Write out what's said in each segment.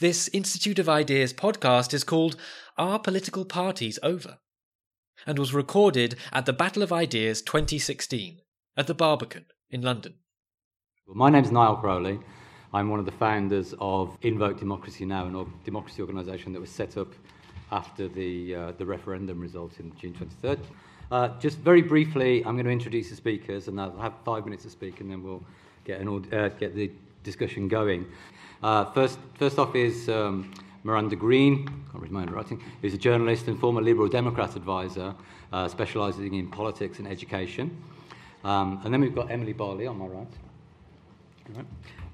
This Institute of Ideas podcast is called Are Political Parties Over? and was recorded at the Battle of Ideas 2016 at the Barbican in London. Well, my name's Niall Crowley. I'm one of the founders of Invoke Democracy Now, a democracy organisation that was set up after the, uh, the referendum result in June 23rd. Uh, just very briefly, I'm going to introduce the speakers, and I'll have five minutes to speak, and then we'll get, an, uh, get the discussion going. Uh, first, first off is um, Miranda Green, can't read my own writing, who's a journalist and former Liberal Democrat advisor, uh, specialising in politics and education. Um, and then we've got Emily Barley on my right.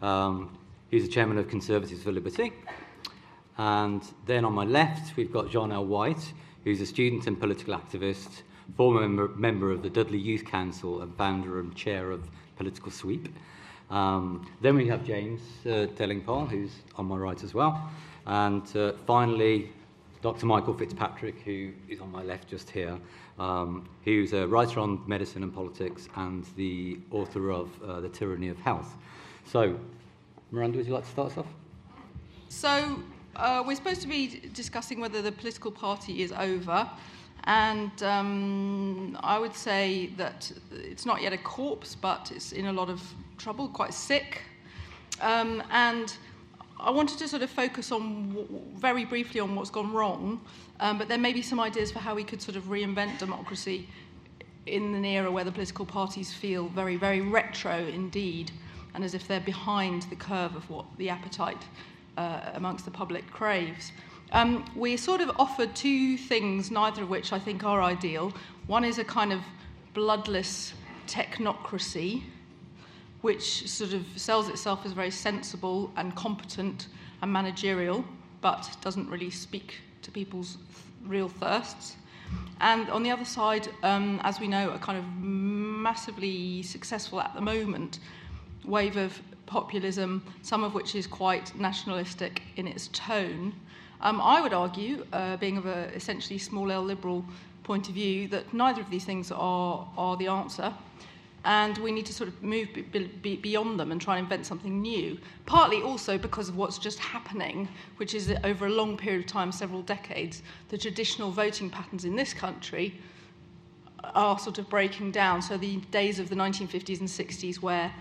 Um, who's the chairman of Conservatives for Liberty. And then on my left, we've got Jonelle White, who's a student and political activist, former member of the Dudley Youth Council and founder and chair of Political Sweep. Um, then we have James uh, who's on my right as well. And uh, finally, Dr. Michael Fitzpatrick, who is on my left just here, um, who's a writer on medicine and politics and the author of uh, The Tyranny of Health. So, Miranda, would you like to start us off? So, uh, we're supposed to be discussing whether the political party is over. And um, I would say that it's not yet a corpse, but it's in a lot of trouble, quite sick. Um, and I wanted to sort of focus on w- very briefly on what's gone wrong, um, but there may be some ideas for how we could sort of reinvent democracy in an era where the political parties feel very, very retro indeed, and as if they're behind the curve of what the appetite uh, amongst the public craves. Um, we sort of offered two things, neither of which I think are ideal. One is a kind of bloodless technocracy, which sort of sells itself as very sensible and competent and managerial, but doesn't really speak to people's real thirsts. And on the other side, um, as we know, a kind of massively successful at the moment wave of populism, some of which is quite nationalistic in its tone, um, I would argue, uh, being of a essentially small L liberal point of view, that neither of these things are, are the answer. And we need to sort of move be, be beyond them and try and invent something new. Partly also because of what's just happening, which is that over a long period of time, several decades, the traditional voting patterns in this country are sort of breaking down. So the days of the 1950s and 60s where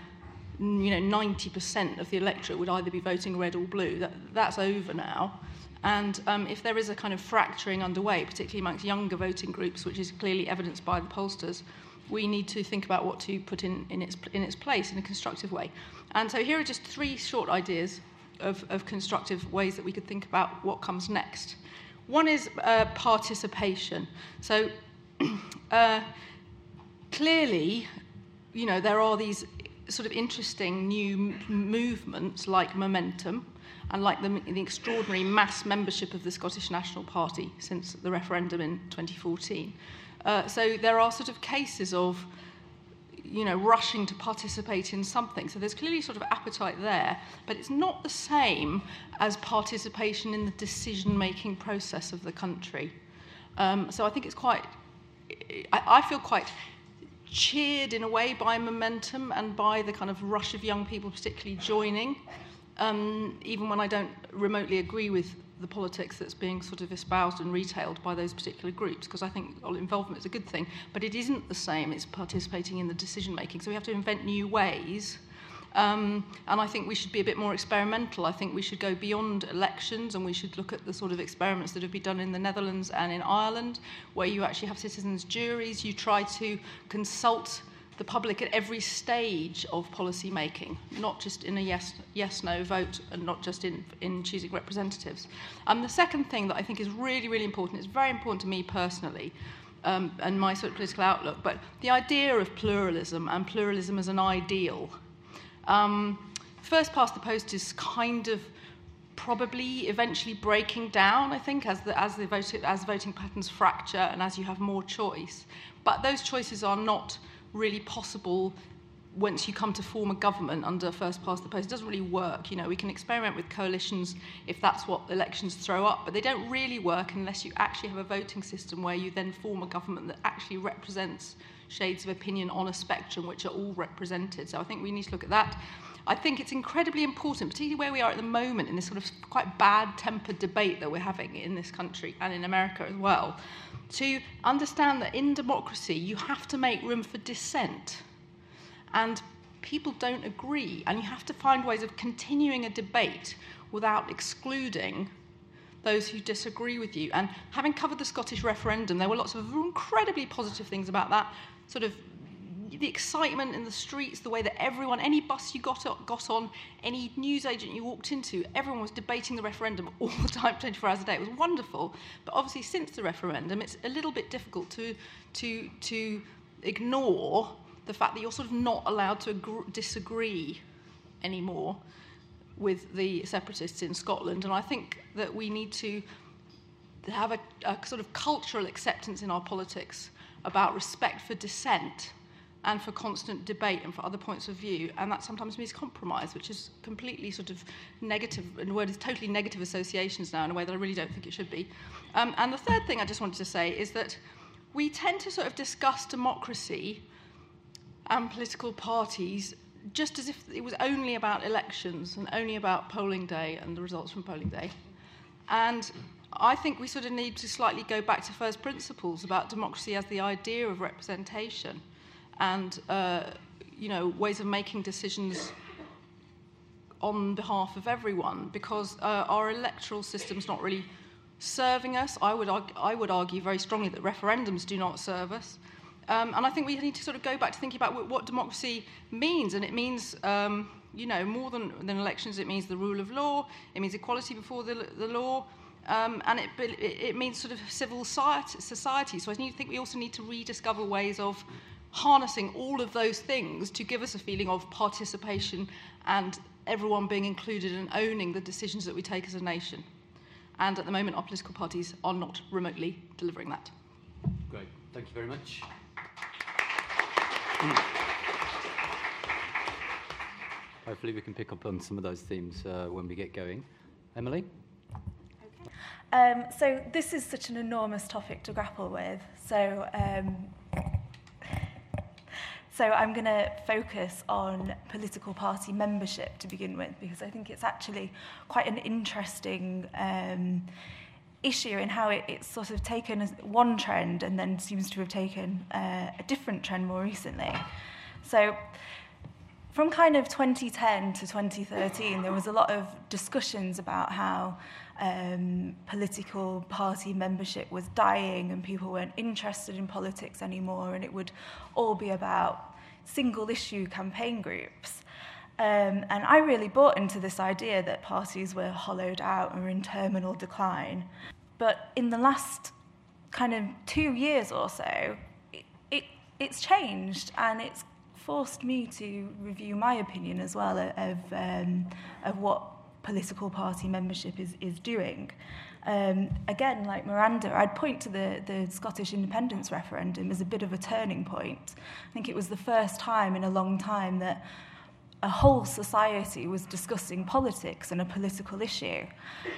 you know 90% of the electorate would either be voting red or blue, that, that's over now. And um, if there is a kind of fracturing underway, particularly amongst younger voting groups, which is clearly evidenced by the pollsters, we need to think about what to put in, in, its, in its place in a constructive way. And so here are just three short ideas of, of constructive ways that we could think about what comes next. One is uh, participation. So uh, clearly, you know, there are these sort of interesting new movements like Momentum, and like the, the extraordinary mass membership of the Scottish National Party since the referendum in 2014. Uh, so there are sort of cases of you know, rushing to participate in something. So there's clearly sort of appetite there, but it's not the same as participation in the decision-making process of the country. Um, so I think it's quite, I, I feel quite cheered in a way by momentum and by the kind of rush of young people particularly joining um, even when I don't remotely agree with the politics that's being sort of espoused and retailed by those particular groups, because I think involvement is a good thing, but it isn't the same. It's participating in the decision making. So we have to invent new ways. Um, and I think we should be a bit more experimental. I think we should go beyond elections and we should look at the sort of experiments that have been done in the Netherlands and in Ireland, where you actually have citizens' juries, you try to consult the public at every stage of policy making, not just in a yes, yes no vote and not just in, in choosing representatives. And the second thing that I think is really, really important, it's very important to me personally, um, and my sort of political outlook, but the idea of pluralism and pluralism as an ideal. Um, first past the post is kind of probably eventually breaking down, I think, as the, as the voting, as voting patterns fracture and as you have more choice. But those choices are not really possible once you come to form a government under first past the post. It doesn't really work. You know, we can experiment with coalitions if that's what elections throw up, but they don't really work unless you actually have a voting system where you then form a government that actually represents shades of opinion on a spectrum which are all represented. So I think we need to look at that. I think it's incredibly important, particularly where we are at the moment in this sort of quite bad tempered debate that we're having in this country and in America as well, to understand that in democracy you have to make room for dissent. And people don't agree, and you have to find ways of continuing a debate without excluding those who disagree with you. And having covered the Scottish referendum, there were lots of incredibly positive things about that. Sort of the excitement in the streets, the way that everyone, any bus you got, got on, any newsagent you walked into, everyone was debating the referendum all the time, 24 hours a day. It was wonderful. But obviously, since the referendum, it's a little bit difficult to, to, to ignore the fact that you're sort of not allowed to agree, disagree anymore with the separatists in Scotland. And I think that we need to have a, a sort of cultural acceptance in our politics about respect for dissent and for constant debate and for other points of view. And that sometimes means compromise, which is completely sort of negative, and the word is totally negative associations now in a way that I really don't think it should be. Um, and the third thing I just wanted to say is that we tend to sort of discuss democracy and political parties just as if it was only about elections and only about polling day and the results from polling day. And I think we sort of need to slightly go back to first principles about democracy as the idea of representation and uh, you know ways of making decisions on behalf of everyone because uh, our electoral system's not really serving us. I would, argue, I would argue very strongly that referendums do not serve us. Um, and I think we need to sort of go back to thinking about what, what democracy means. And it means, um, you know, more than, than elections, it means the rule of law, it means equality before the, the law, um, and it, it, it means sort of civil society. So I think we also need to rediscover ways of harnessing all of those things to give us a feeling of participation and everyone being included and owning the decisions that we take as a nation. And at the moment, our political parties are not remotely delivering that. Great. Thank you very much. Hopefully, we can pick up on some of those themes uh, when we get going. Emily? Um, so, this is such an enormous topic to grapple with. So, um, so I'm going to focus on political party membership to begin with, because I think it's actually quite an interesting um, issue in how it, it's sort of taken one trend and then seems to have taken uh, a different trend more recently. So from kind of 2010 to 2013, there was a lot of discussions about how um, political party membership was dying and people weren't interested in politics anymore and it would all be about single issue campaign groups. Um, and I really bought into this idea that parties were hollowed out or in terminal decline. But in the last kind of two years or so, it, it, it's changed and it's forced me to review my opinion as well of, um, of what political party membership is, is doing. Um, again, like Miranda, I'd point to the, the Scottish independence referendum as a bit of a turning point. I think it was the first time in a long time that a whole society was discussing politics and a political issue.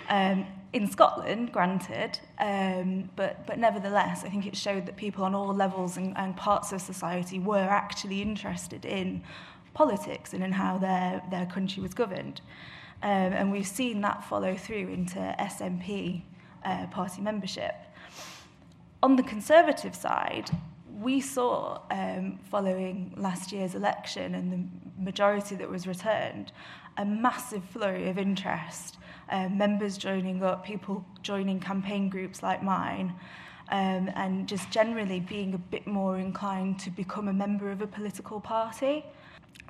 Um, in Scotland, granted, um, but, but nevertheless, I think it showed that people on all levels and, and parts of society were actually interested in politics and in how their, their country was governed. Um, and we've seen that follow through into SNP uh, party membership. On the Conservative side, we saw um, following last year's election and the majority that was returned a massive flurry of interest, uh, members joining up, people joining campaign groups like mine, um, and just generally being a bit more inclined to become a member of a political party.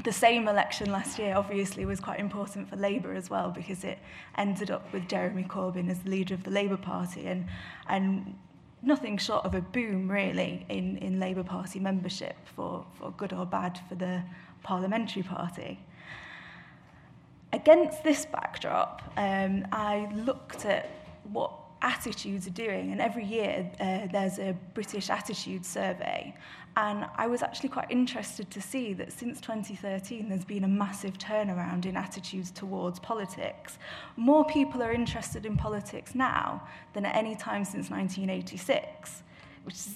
The same election last year obviously was quite important for Labour as well because it ended up with Jeremy Corbyn as the leader of the Labour Party and and nothing short of a boom really in, in Labour Party membership for, for good or bad for the parliamentary party. Against this backdrop, um, I looked at what attitudes are doing, and every year uh, there's a British attitude survey, And I was actually quite interested to see that since 2013, there's been a massive turnaround in attitudes towards politics. More people are interested in politics now than at any time since 1986, which is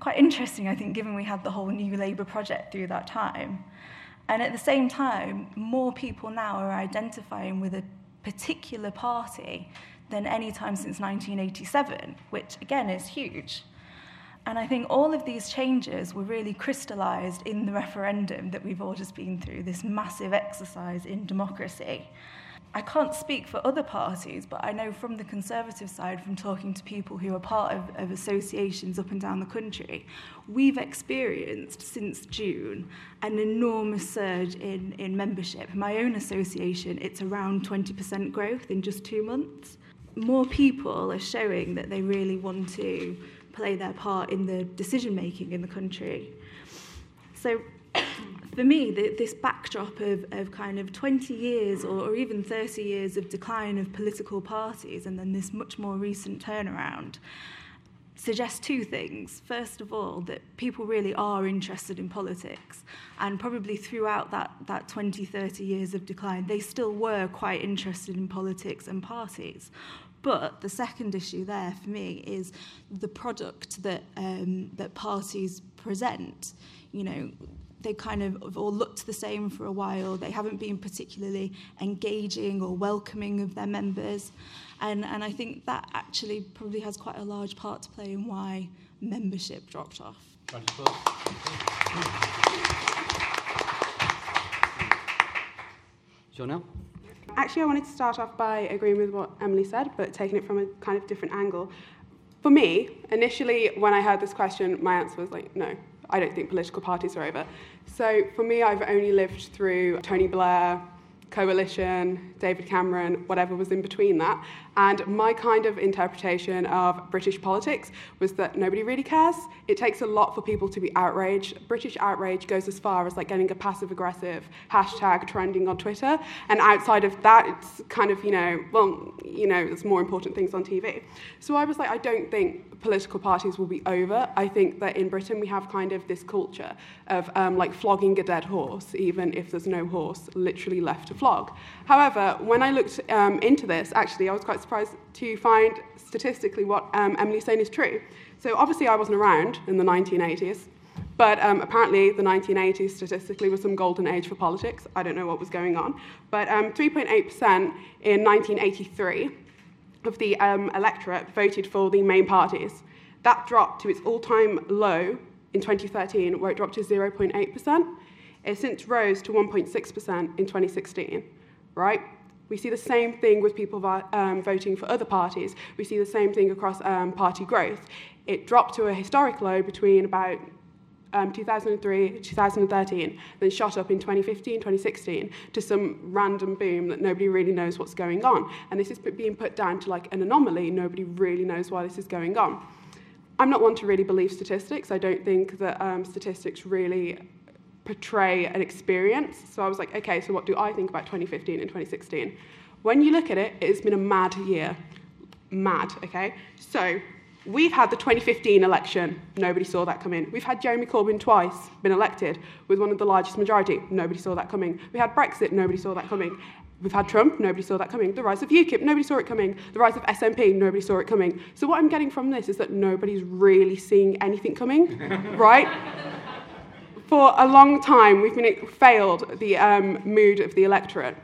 quite interesting, I think, given we had the whole New Labour project through that time. And at the same time, more people now are identifying with a particular party than any time since 1987, which again is huge. And I think all of these changes were really crystallised in the referendum that we've all just been through, this massive exercise in democracy. I can't speak for other parties, but I know from the Conservative side, from talking to people who are part of, of associations up and down the country, we've experienced since June an enormous surge in, in membership. My own association, it's around 20% growth in just two months. More people are showing that they really want to play their part in the decision making in the country. So for me, the, this backdrop of, of kind of 20 years or, or even 30 years of decline of political parties and then this much more recent turnaround suggests two things. First of all, that people really are interested in politics, and probably throughout that, that 20, 30 years of decline, they still were quite interested in politics and parties. But the second issue there for me is the product that um, that parties present. You know, they kind of have all looked the same for a while. They haven't been particularly engaging or welcoming of their members. And, and I think that actually probably has quite a large part to play in why membership dropped off. Jonelle? Actually, I wanted to start off by agreeing with what Emily said, but taking it from a kind of different angle. For me, initially, when I heard this question, my answer was like, no, I don't think political parties are over. So for me, I've only lived through Tony Blair, coalition, David Cameron, whatever was in between that. And my kind of interpretation of British politics was that nobody really cares. It takes a lot for people to be outraged. British outrage goes as far as like getting a passive aggressive hashtag trending on Twitter. And outside of that, it's kind of, you know, well, you know, there's more important things on TV. So I was like, I don't think political parties will be over. I think that in Britain we have kind of this culture of um, like flogging a dead horse, even if there's no horse literally left to flog. However, when I looked um, into this, actually, I was quite surprised to find statistically what um, Emily's saying is true. So obviously, I wasn't around in the 1980s, but um, apparently the 1980s statistically was some golden age for politics. I don't know what was going on, but 3.8% um, in 1983 of the um, electorate voted for the main parties. That dropped to its all-time low in 2013, where it dropped to 0.8%. It since rose to 1.6% in 2016, right? We see the same thing with people um, voting for other parties. We see the same thing across um, party growth. It dropped to a historic low between about um, 2003, 2013, then shot up in 2015, 2016 to some random boom that nobody really knows what's going on. And this is being put down to like an anomaly. Nobody really knows why this is going on. I'm not one to really believe statistics. I don't think that um, statistics really portray an experience. So I was like, okay, so what do I think about 2015 and 2016? When you look at it, it's been a mad year. Mad, okay? So we've had the 2015 election. Nobody saw that coming. We've had Jeremy Corbyn twice been elected with one of the largest majority. Nobody saw that coming. We had Brexit. Nobody saw that coming. We've had Trump, nobody saw that coming. The rise of UKIP, nobody saw it coming. The rise of SNP, nobody saw it coming. So, what I'm getting from this is that nobody's really seeing anything coming, right? For a long time, we've been failed the um, mood of the electorate.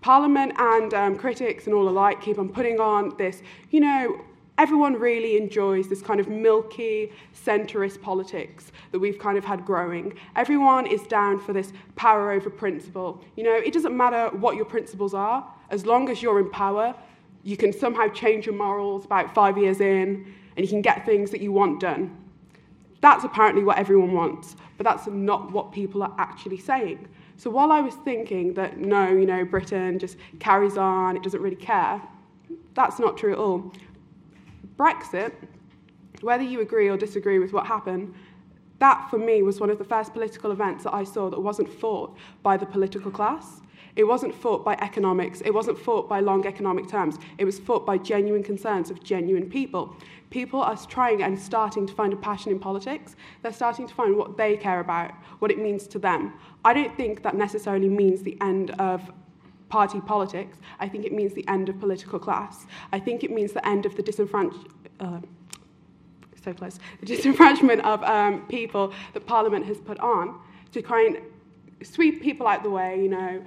Parliament and um, critics and all alike keep on putting on this, you know, everyone really enjoys this kind of milky, centrist politics that we've kind of had growing. Everyone is down for this power over principle. You know, it doesn't matter what your principles are, as long as you're in power, you can somehow change your morals about five years in, and you can get things that you want done. That's apparently what everyone wants, but that's not what people are actually saying. So while I was thinking that no, you know, Britain just carries on, it doesn't really care, that's not true at all. Brexit, whether you agree or disagree with what happened, that for me was one of the first political events that I saw that wasn't fought by the political class. It wasn't fought by economics. It wasn't fought by long economic terms. It was fought by genuine concerns of genuine people. People are trying and starting to find a passion in politics. They're starting to find what they care about, what it means to them. I don't think that necessarily means the end of party politics. I think it means the end of political class. I think it means the end of the disenfranchised. Uh, so. The disenfranchisement of um, people that Parliament has put on to try and sweep people out the way, you know,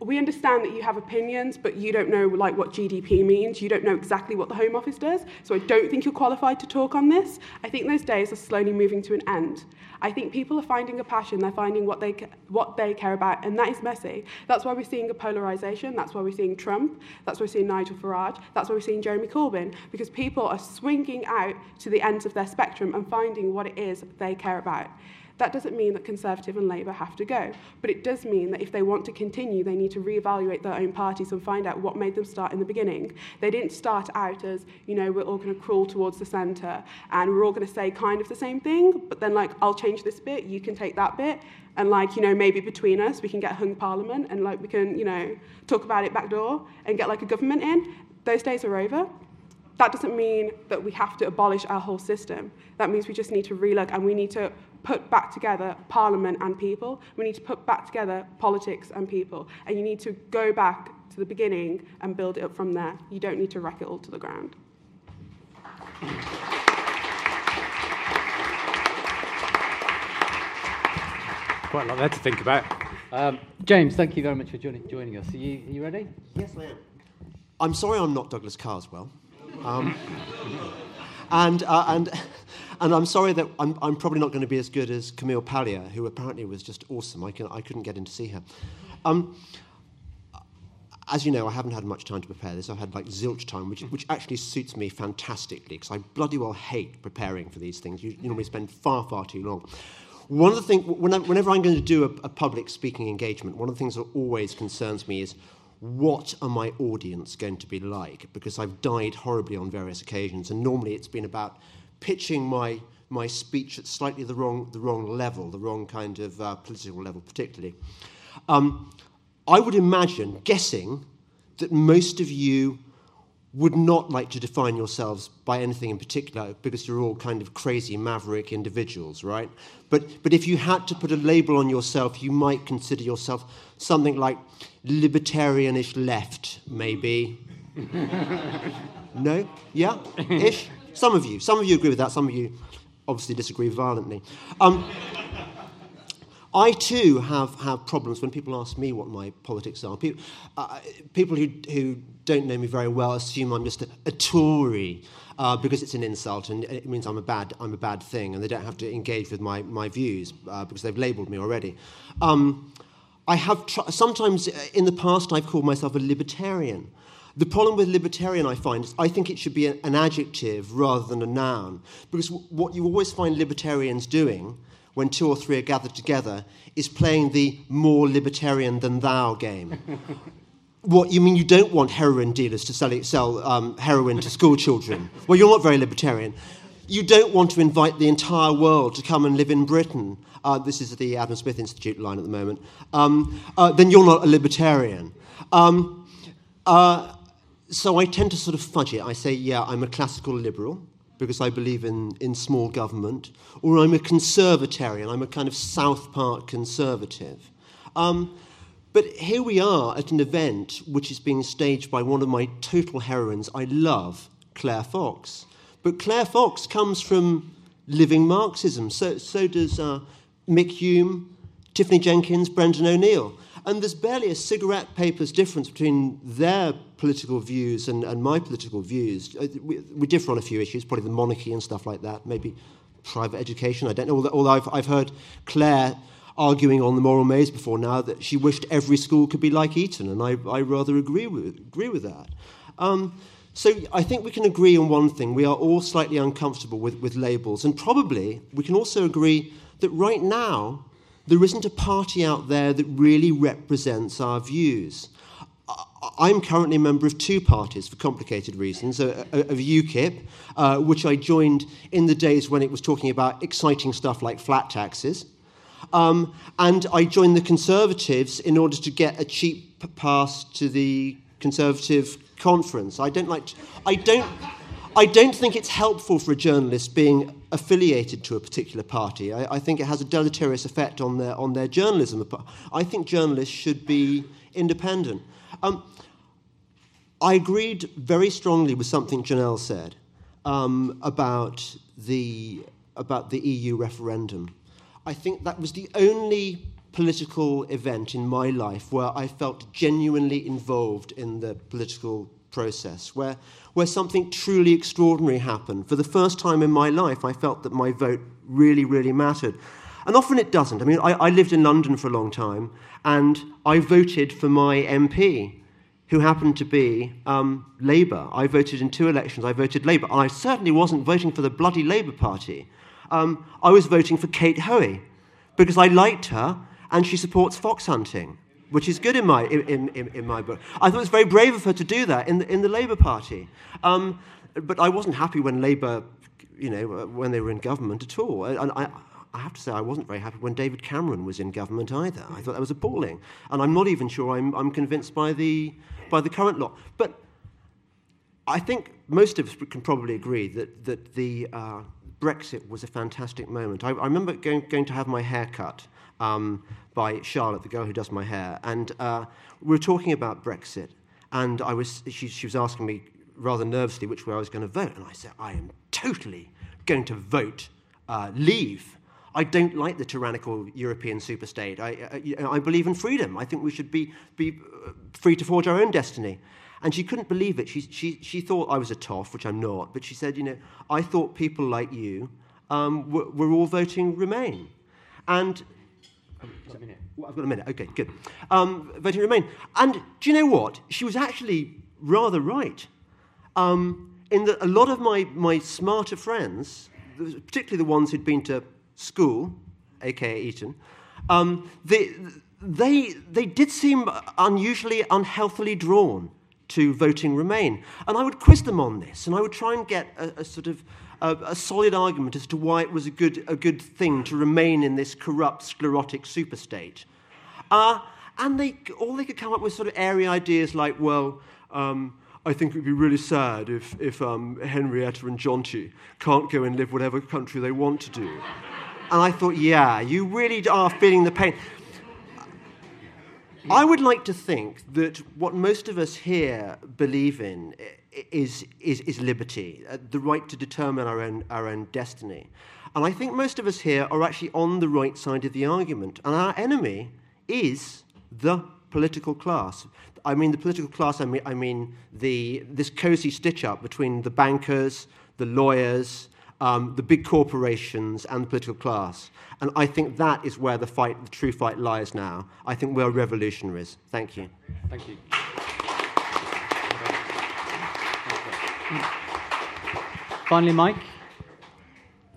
we understand that you have opinions, but you don't know like what GDP means. You don't know exactly what the Home Office does. So I don't think you're qualified to talk on this. I think those days are slowly moving to an end. I think people are finding a passion. They're finding what they what they care about, and that is messy. That's why we're seeing a polarization. That's why we're seeing Trump. That's why we're seeing Nigel Farage. That's why we're seeing Jeremy Corbyn because people are swinging out to the ends of their spectrum and finding what it is they care about. That doesn't mean that Conservative and Labour have to go, but it does mean that if they want to continue, they need to reevaluate their own parties and find out what made them start in the beginning. They didn't start out as, you know, we're all going to crawl towards the centre and we're all going to say kind of the same thing, but then, like, I'll change this bit, you can take that bit, and, like, you know, maybe between us we can get hung parliament and, like, we can, you know, talk about it back door and get, like, a government in. Those days are over that doesn't mean that we have to abolish our whole system. That means we just need to relook and we need to put back together parliament and people. We need to put back together politics and people. And you need to go back to the beginning and build it up from there. You don't need to wreck it all to the ground. Quite a lot there to think about. Um, James, thank you very much for joining, joining us. Are you, are you ready? Yes, I am. I'm sorry I'm not Douglas Carswell. Um, and, uh, and and I'm sorry that I'm, I'm probably not going to be as good as Camille Paglia, who apparently was just awesome. I, can, I couldn't get in to see her. Um, as you know, I haven't had much time to prepare this. I've had like zilch time, which, which actually suits me fantastically because I bloody well hate preparing for these things. You, you normally spend far, far too long. One of the things, whenever I'm going to do a, a public speaking engagement, one of the things that always concerns me is what are my audience going to be like? Because I've died horribly on various occasions, and normally it's been about pitching my, my speech at slightly the wrong, the wrong level, the wrong kind of uh, political level, particularly. Um, I would imagine, guessing, that most of you would not like to define yourselves by anything in particular because you're all kind of crazy maverick individuals, right? But, but if you had to put a label on yourself, you might consider yourself something like libertarianish left, maybe. no? Yeah? Ish? Some of you. Some of you agree with that. Some of you obviously disagree violently. Um, I too have, have problems when people ask me what my politics are. People, uh, people who, who don't know me very well assume I'm just a, a Tory uh, because it's an insult and it means I'm a bad, I'm a bad thing and they don't have to engage with my, my views uh, because they've labelled me already. Um, I have tr- sometimes uh, in the past I've called myself a libertarian. The problem with libertarian, I find, is I think it should be an adjective rather than a noun. Because what you always find libertarians doing when two or three are gathered together is playing the more libertarian than thou game. what, you mean you don't want heroin dealers to sell, sell um, heroin to school children? Well, you're not very libertarian. You don't want to invite the entire world to come and live in Britain. Uh, this is the Adam Smith Institute line at the moment. Um, uh, then you're not a libertarian. Um, uh, so I tend to sort of fudge it. I say, yeah, I'm a classical liberal because I believe in, in small government, or I'm a conservatarian, I'm a kind of South Park conservative. Um, but here we are at an event which is being staged by one of my total heroines I love, Claire Fox. But Claire Fox comes from living Marxism, so, so does uh, Mick Hume, Tiffany Jenkins, Brendan O'Neill. And there's barely a cigarette paper's difference between their political views and, and my political views. Uh, we, we, differ on a few issues, probably the monarchy and stuff like that, maybe private education. I don't know. Although I've, I've heard Claire arguing on the moral maze before now that she wished every school could be like Eton, and I, I rather agree with, agree with that. Um, so I think we can agree on one thing. We are all slightly uncomfortable with, with labels, and probably we can also agree that right now there isn't a party out there that really represents our views. I'm currently a member of two parties for complicated reasons of UKIP, uh, which I joined in the days when it was talking about exciting stuff like flat taxes. Um, and I joined the Conservatives in order to get a cheap pass to the Conservative conference. I don't like. To, I don't. I don't think it's helpful for a journalist being affiliated to a particular party. I, I, think it has a deleterious effect on their, on their journalism. I think journalists should be independent. Um, I agreed very strongly with something Janelle said um, about, the, about the EU referendum. I think that was the only political event in my life where I felt genuinely involved in the political process, where, where something truly extraordinary happened. For the first time in my life, I felt that my vote really, really mattered. And often it doesn't. I mean, I, I lived in London for a long time, and I voted for my MP, who happened to be um, Labour. I voted in two elections, I voted Labour. And I certainly wasn't voting for the bloody Labour Party. Um, I was voting for Kate Hoey because I liked her and she supports fox hunting, which is good in my, in, in, in my book. I thought it was very brave of her to do that in the, in the Labour Party. Um, but I wasn't happy when Labour, you know, when they were in government at all. And I, I have to say, I wasn't very happy when David Cameron was in government either. I thought that was appalling. And I'm not even sure I'm, I'm convinced by the, by the current lot. But I think most of us can probably agree that, that the uh, Brexit was a fantastic moment. I, I remember going, going to have my hair cut um, by Charlotte, the girl who does my hair, and uh, we were talking about Brexit, and I was, she, she was asking me rather nervously which way I was going to vote, and I said, I am totally going to vote uh, leave. I don't like the tyrannical European superstate. I, I, I believe in freedom. I think we should be, be uh, free to forge our own destiny. And she couldn't believe it. She, she, she thought I was a toff, which I'm not, but she said, you know, I thought people like you um, were, were all voting Remain. And a minute. Well, I've got a minute. Okay, good. Um, voting Remain. And do you know what? She was actually rather right. Um, in that a lot of my, my smarter friends, particularly the ones who'd been to school, aka Eton, um, they, they, they did seem unusually unhealthily drawn to voting Remain. And I would quiz them on this, and I would try and get a, a sort of a, a, solid argument as to why it was a good, a good thing to remain in this corrupt, sclerotic superstate. Uh, and they, all they could come up with sort of airy ideas like, well, um, I think it would be really sad if, if um, Henrietta and Jonty can't go and live whatever country they want to do. And I thought, yeah, you really are feeling the pain. I would like to think that what most of us here believe in is, is, is liberty, uh, the right to determine our own, our own destiny. And I think most of us here are actually on the right side of the argument. And our enemy is the political class. I mean, the political class, I mean, I mean the, this cozy stitch up between the bankers, the lawyers, um, the big corporations, and the political class. And I think that is where the fight, the true fight lies now. I think we're revolutionaries. Thank you. Thank you. Finally, Mike.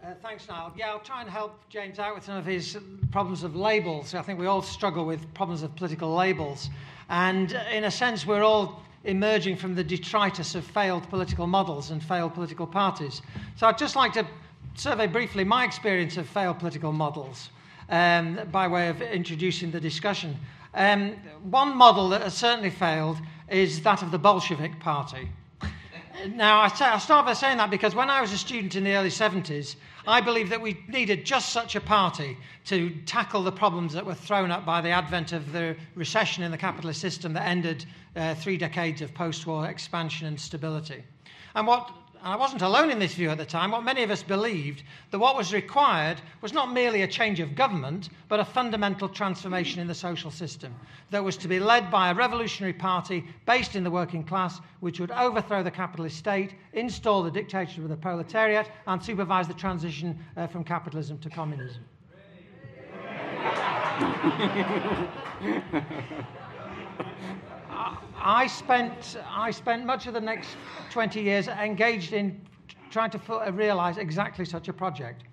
Uh, thanks, Niall. Yeah, I'll try and help James out with some of his problems of labels. I think we all struggle with problems of political labels. And uh, in a sense, we're all emerging from the detritus of failed political models and failed political parties. So I'd just like to survey briefly my experience of failed political models um, by way of introducing the discussion. Um, one model that has certainly failed is that of the Bolshevik Party. Now, I, start by saying that because when I was a student in the early 70s, I believed that we needed just such a party to tackle the problems that were thrown up by the advent of the recession in the capitalist system that ended uh, three decades of post war expansion and stability. And what I wasn't alone in this view at the time, what many of us believed that what was required was not merely a change of government, but a fundamental transformation in the social system that was to be led by a revolutionary party based in the working class, which would overthrow the capitalist state, install the dictatorship of the proletariat, and supervise the transition uh, from capitalism to communism. I spent, I spent much of the next 20 years engaged in trying to realize exactly such a project.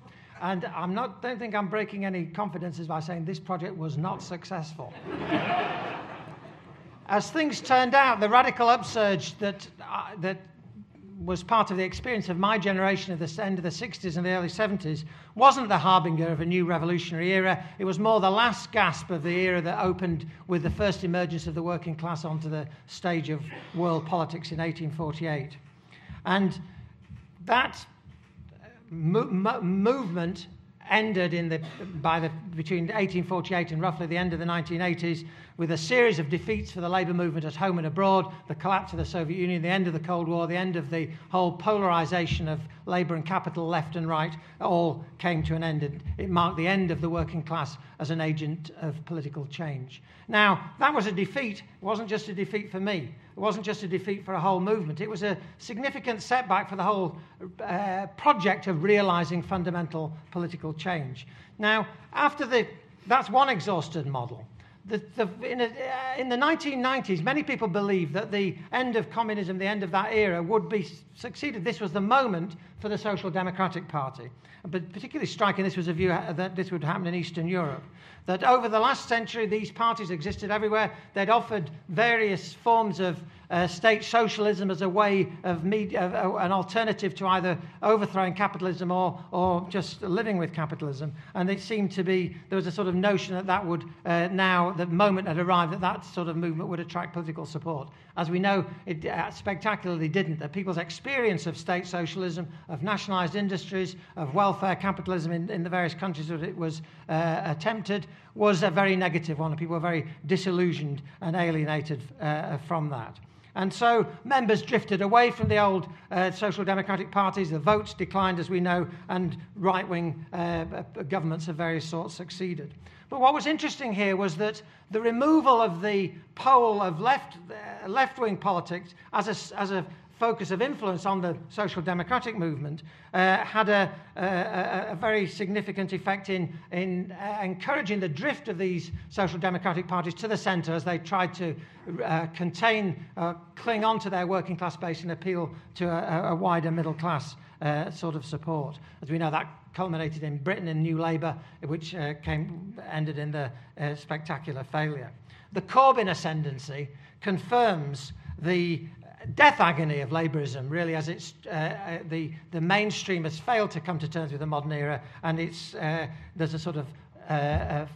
And I don't think I'm breaking any confidences by saying this project was not successful. As things turned out, the radical upsurge that, uh, that was part of the experience of my generation of the end of the 60s and the early 70s wasn't the harbinger of a new revolutionary era. It was more the last gasp of the era that opened with the first emergence of the working class onto the stage of world politics in 1848. And that uh, mo- mo- movement ended in the, by the, between 1848 and roughly the end of the 1980s with a series of defeats for the labour movement at home and abroad, the collapse of the Soviet Union, the end of the Cold War, the end of the whole polarisation of labour and capital, left and right, all came to an end. And it marked the end of the working class as an agent of political change. Now, that was a defeat. It wasn't just a defeat for me. It wasn't just a defeat for a whole movement. It was a significant setback for the whole uh, project of realising fundamental political change. Now, after the, that's one exhausted model. The, the, in, a, uh, in, the 1990s, many people believed that the end of communism, the end of that era, would be succeeded. This was the moment for the Social Democratic Party. But particularly striking, this was a view that this would happen in Eastern Europe. That over the last century, these parties existed everywhere. They'd offered various forms of uh, state socialism as a way of, uh, an alternative to either overthrowing capitalism or, or just living with capitalism. And it seemed to be, there was a sort of notion that that would uh, now, the moment had arrived that that sort of movement would attract political support. As we know, it uh, spectacularly didn't. That people's experience of state socialism, of nationalized industries, of welfare capitalism in, in the various countries that it was uh, attempted was a very negative one, people were very disillusioned and alienated uh, from that. And so members drifted away from the old uh, social democratic parties. The votes declined, as we know, and right wing uh, governments of various sorts succeeded. But what was interesting here was that the removal of the pole of left, uh, wing politics as a, as a focus of influence on the social democratic movement uh, had a, a, a, very significant effect in, in uh, encouraging the drift of these social democratic parties to the centre as they tried to uh, contain, uh, cling on to their working class base and appeal to a, a wider middle class uh, sort of support. As we know, that culminated in Britain in New Labour, which uh, came, ended in the spectacular failure. The Corbyn ascendancy confirms the death agony of Labourism, really, as it's, uh, uh, the, the mainstream has failed to come to terms with the modern era, and it's, uh, there's a sort of uh,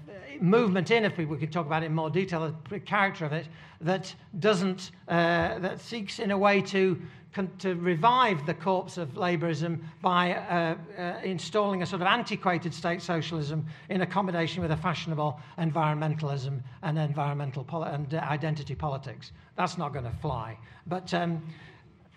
movement in, if we, we could talk about it in more detail, the character of it, that doesn't, uh, that seeks in a way to to revive the corpse of Labourism by uh, uh, installing a sort of antiquated state socialism in accommodation with a fashionable environmentalism and environmental poli- and uh, identity politics. That's not going to fly. But um,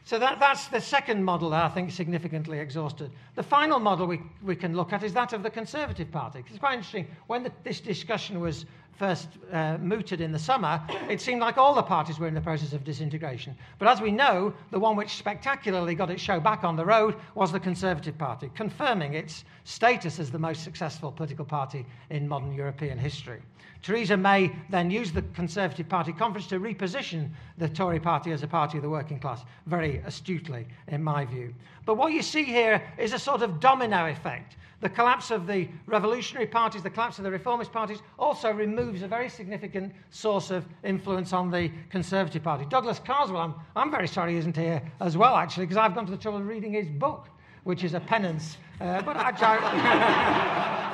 so that, that's the second model that I think significantly exhausted. The final model we, we can look at is that of the Conservative Party. It's quite interesting. When the, this discussion was first uh, mooted in the summer, it seemed like all the parties were in the process of disintegration. But as we know, the one which spectacularly got its show back on the road was the Conservative Party, confirming its status as the most successful political party in modern European history. Theresa May then used the Conservative Party conference to reposition the Tory party as a party of the working class, very astutely, in my view. But what you see here is a sort of domino effect. The collapse of the revolutionary parties, the collapse of the reformist parties, also removes a very significant source of influence on the Conservative Party. Douglas Carswell, I'm, I'm very sorry, he isn't here as well, actually, because I've gone to the trouble of reading his book, which is a penance. Uh, but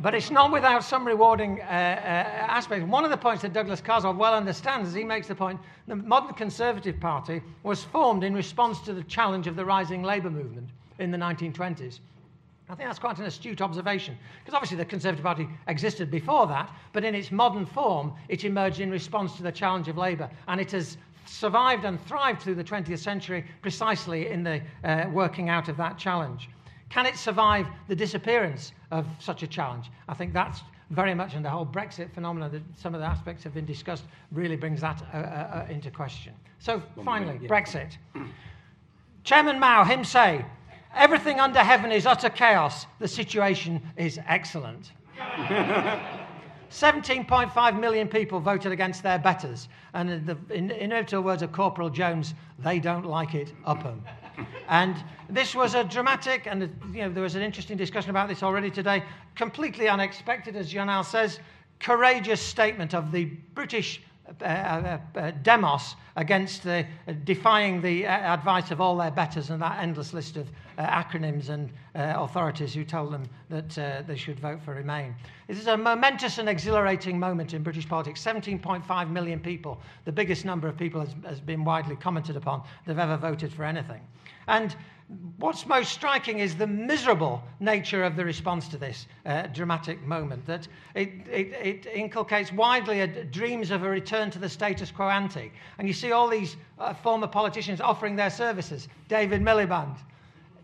But it's not without some rewarding uh, uh, aspects. One of the points that Douglas Carswell well understands is he makes the point the modern Conservative Party was formed in response to the challenge of the rising labour movement in the 1920s. I think that's quite an astute observation, because obviously the Conservative Party existed before that, but in its modern form, it emerged in response to the challenge of Labour, and it has survived and thrived through the 20th century precisely in the uh, working out of that challenge. Can it survive the disappearance of such a challenge? I think that's very much, and the whole Brexit phenomenon, that some of the aspects have been discussed, really brings that uh, uh, uh into question. So, finally. Brexit. Chairman Mao, him say, Everything under heaven is utter chaos. The situation is excellent. 17.5 million people voted against their betters. And in the in, inevitable words of Corporal Jones, they don't like it, Upham. and this was a dramatic, and you know, there was an interesting discussion about this already today, completely unexpected, as Janal says, courageous statement of the British demos against the, uh, defying the uh, advice of all their betters and that endless list of uh, acronyms and, uh, authorities who told them that uh, they should vote for Remain. This is a momentous and exhilarating moment in British politics. 17.5 million people, the biggest number of people has, has been widely commented upon that have ever voted for anything. And what's most striking is the miserable nature of the response to this uh, dramatic moment, that it, it, it inculcates widely a, dreams of a return to the status quo ante. And you see all these uh, former politicians offering their services. David Miliband,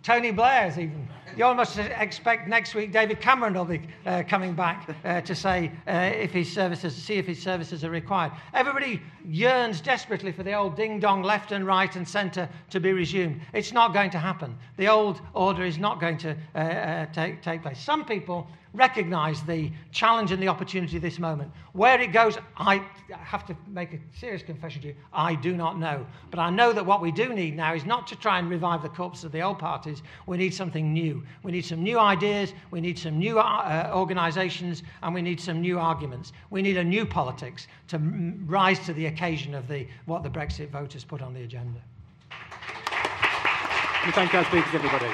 Tony Blair's even. You almost expect next week David Cameron will be uh, coming back uh, to say uh, if his services, see if his services are required. Everybody yearns desperately for the old ding dong left and right and centre to be resumed. It's not going to happen. The old order is not going to uh, uh, take, take place. Some people recognize the challenge and the opportunity this moment. Where it goes, I have to make a serious confession to you. I do not know. But I know that what we do need now is not to try and revive the corpses of the old parties. We need something new. We need some new ideas. We need some new uh, organizations. And we need some new arguments. We need a new politics to rise to the occasion of the, what the Brexit voters put on the agenda. We thank our speakers, everybody.